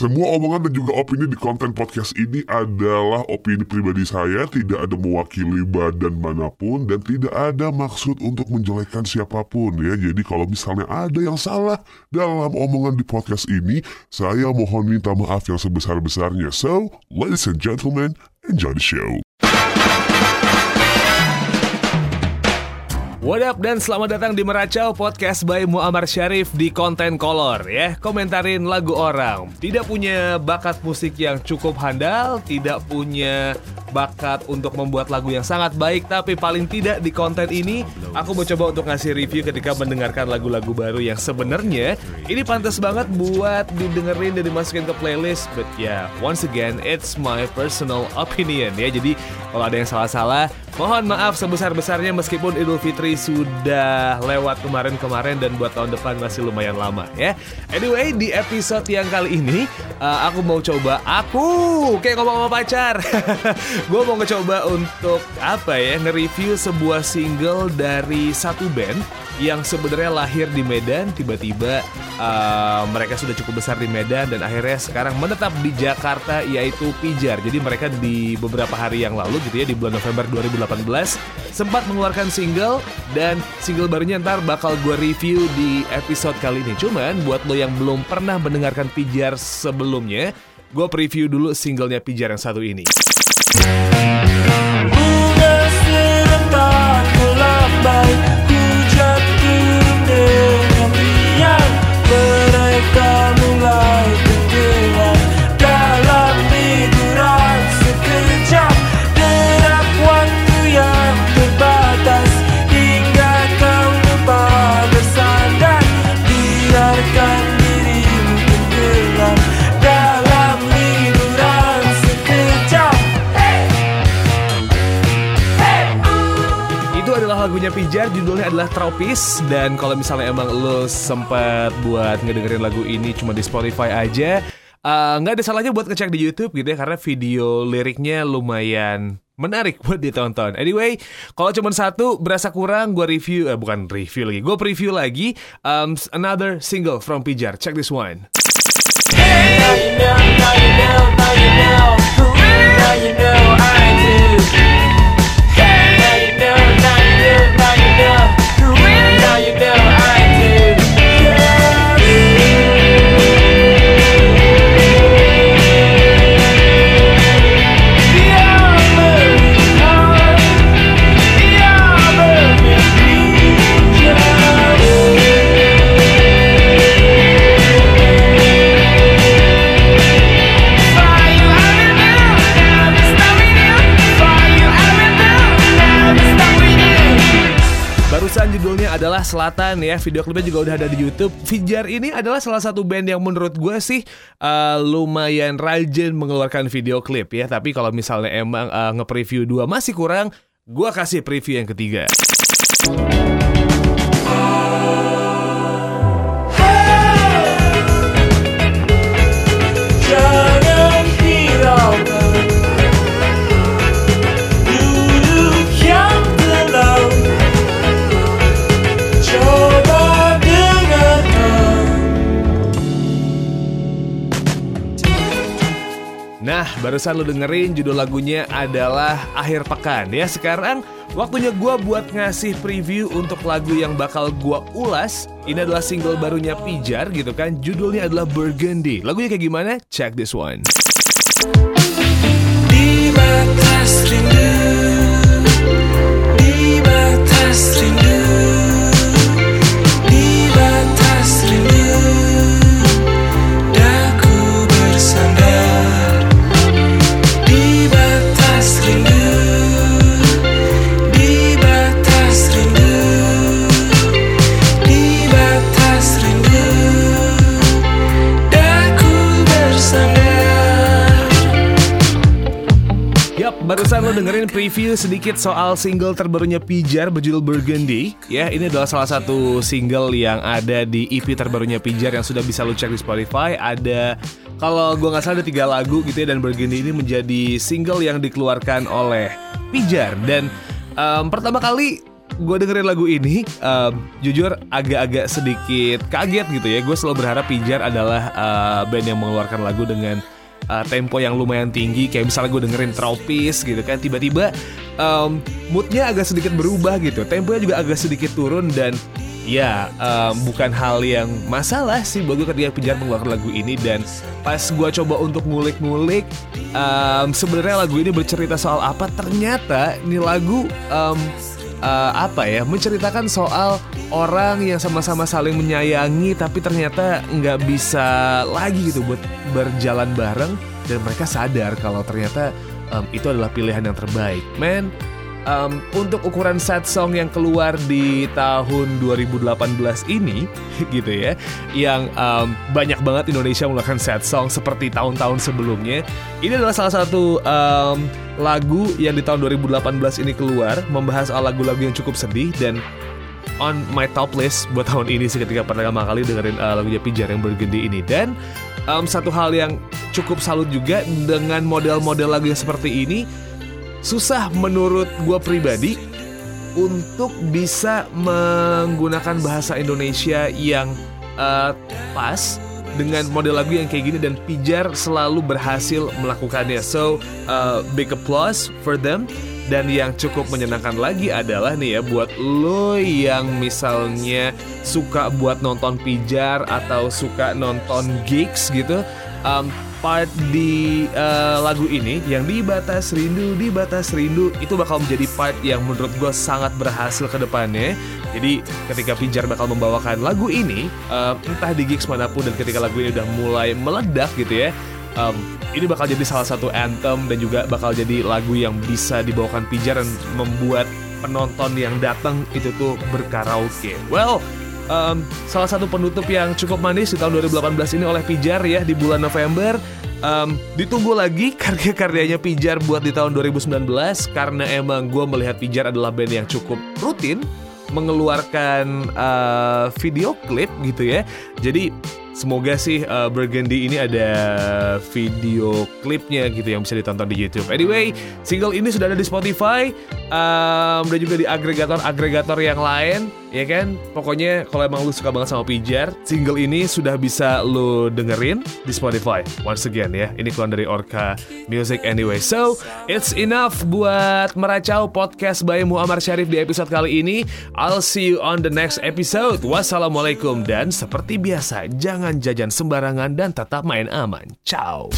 Semua omongan dan juga opini di konten podcast ini adalah opini pribadi saya, tidak ada mewakili badan mana pun dan tidak ada maksud untuk menjelekkan siapa pun ya. Jadi kalau misalnya ada yang salah dalam omongan di podcast ini, saya mohon minta maaf yang sebesar-besarnya. So, ladies and gentlemen, enjoy the show. What up dan selamat datang di Meracau Podcast by Muammar Syarif di Konten Color ya. Komentarin lagu orang. Tidak punya bakat musik yang cukup handal Tidak punya bakat untuk membuat lagu yang sangat baik Tapi paling tidak di konten ini Aku mau coba untuk ngasih review ketika mendengarkan lagu-lagu baru Yang sebenarnya. Ini pantas banget buat didengerin dan dimasukin ke playlist But yeah, once again it's my personal opinion ya. Jadi kalau ada yang salah-salah Mohon maaf sebesar-besarnya meskipun Idul Fitri sudah lewat kemarin-kemarin dan buat tahun depan masih lumayan lama ya. Anyway, di episode yang kali ini uh, aku mau coba aku kayak ngomong sama pacar. Gue mau ngecoba untuk apa ya nge-review sebuah single dari satu band yang sebenarnya lahir di Medan tiba-tiba uh, mereka sudah cukup besar di Medan dan akhirnya sekarang menetap di Jakarta yaitu Pijar. Jadi mereka di beberapa hari yang lalu gitu ya di bulan November 2018 sempat mengeluarkan single dan single barunya ntar bakal gue review di episode kali ini. Cuman buat lo yang belum pernah mendengarkan Pijar sebelumnya, gue preview dulu singlenya Pijar yang satu ini. Bunga serentak Pijar, judulnya adalah Tropis dan kalau misalnya emang lo sempat buat ngedengerin lagu ini cuma di Spotify aja, eh, nggak ada salahnya buat ngecek di YouTube gitu ya karena video liriknya lumayan menarik buat ditonton. Anyway, kalau cuma satu berasa kurang, gue review, eh, bukan review lagi, gue preview lagi um, another single from Pijar. Check this one. Know, now you know, now you know now you know Adalah Selatan ya. Video klipnya juga udah ada di Youtube. Fijar ini adalah salah satu band yang menurut gue sih eh, Lumayan rajin mengeluarkan video klip ya. Tapi kalau misalnya emang eh, nge-preview dua masih kurang Gue kasih preview yang ketiga barusan lo dengerin judul lagunya adalah Akhir Pekan. Ya Sekarang waktunya gue buat ngasih preview untuk lagu yang bakal gue ulas. Ini adalah single barunya Pijar gitu kan. Judulnya adalah Burgundy. Lagunya kayak gimana? Check this one. Di batas rindu dengerin preview sedikit soal single terbarunya Pijar berjudul Burgundy. Ya, ini adalah salah satu single yang ada di EP terbarunya Pijar yang sudah bisa lo cek di Spotify. Ada kalau gua nggak salah ada tiga lagu gitu ya dan Burgundy ini menjadi single yang dikeluarkan oleh Pijar dan em, pertama kali gue dengerin lagu ini, em, jujur agak-agak sedikit kaget gitu ya. Gue selalu berharap Pijar adalah eh, band yang mengeluarkan lagu dengan eh, tempo yang lumayan tinggi. Kayak misalnya gue dengerin Tropis gitu kan, tiba-tiba em, moodnya agak sedikit berubah gitu. Temponya juga agak sedikit turun dan Ya, em, bukan hal yang masalah sih gue ketika Pijar mengeluarkan lagu ini dan pas gue coba untuk ngulik-ngulik, em, sebenarnya lagu ini bercerita soal apa? Ternyata ini lagu em, eh, apa ya? Menceritakan soal orang yang sama-sama saling menyayangi tapi ternyata nggak bisa lagi gitu buat berjalan bareng dan mereka sadar kalau ternyata em, itu adalah pilihan yang terbaik. Man, Um, untuk ukuran sad song yang keluar di tahun 2018 ini gitu ya yang um, banyak banget Indonesia mengeluarkan sad song seperti tahun-tahun sebelumnya ini adalah salah satu um, lagu yang di tahun 2018 ini keluar membahas lagu-lagu yang cukup sedih dan on my top list buat tahun ini sih ketika pertama kali dengerin uh, lagunya Pijar yang bergendi ini. Dan um, satu hal yang cukup salut juga dengan model-model lagu yang seperti ini susah menurut gue pribadi untuk bisa menggunakan bahasa Indonesia yang uh, pas dengan model lagu yang kayak gini dan Pijar selalu berhasil melakukannya. So uh, big applause for them. Dan yang cukup menyenangkan lagi adalah nih ya buat lo yang misalnya suka buat nonton Pijar atau suka nonton gigs gitu. um, part di uh, lagu ini yang di batas rindu di batas rindu itu bakal menjadi part yang menurut gue sangat berhasil ke depannya. Jadi ketika Pijar bakal membawakan lagu ini uh, entah di gigs mana pun dan ketika lagu ini udah mulai meledak gitu ya um, ini bakal jadi salah satu anthem dan juga bakal jadi lagu yang bisa dibawakan Pijar dan membuat penonton yang datang itu tuh berkaraoke. Well um, salah satu penutup yang cukup manis di tahun 2018 ini oleh Pijar ya di bulan November. Um, ditunggu lagi karya-karyanya Pijar buat di tahun 2019 karena emang gue melihat Pijar adalah band yang cukup rutin mengeluarkan uh, video klip gitu ya. Jadi semoga sih uh, Burgundy ini ada video klipnya gitu yang bisa ditonton di YouTube. Anyway, single ini sudah ada di Spotify um, dan juga di agregator-agregator yang lain, ya kan? Pokoknya kalau emang lu suka banget sama Pijar, single ini sudah bisa lu dengerin di Spotify. Once again ya, ini keluar dari Orca Music anyway. So, it's enough buat meracau podcast by Muammar Syarif di episode kali ini. I'll see you on the next episode. Wassalamualaikum dan seperti biasa, jangan jajan sembarangan dan tetap main aman. Ciao.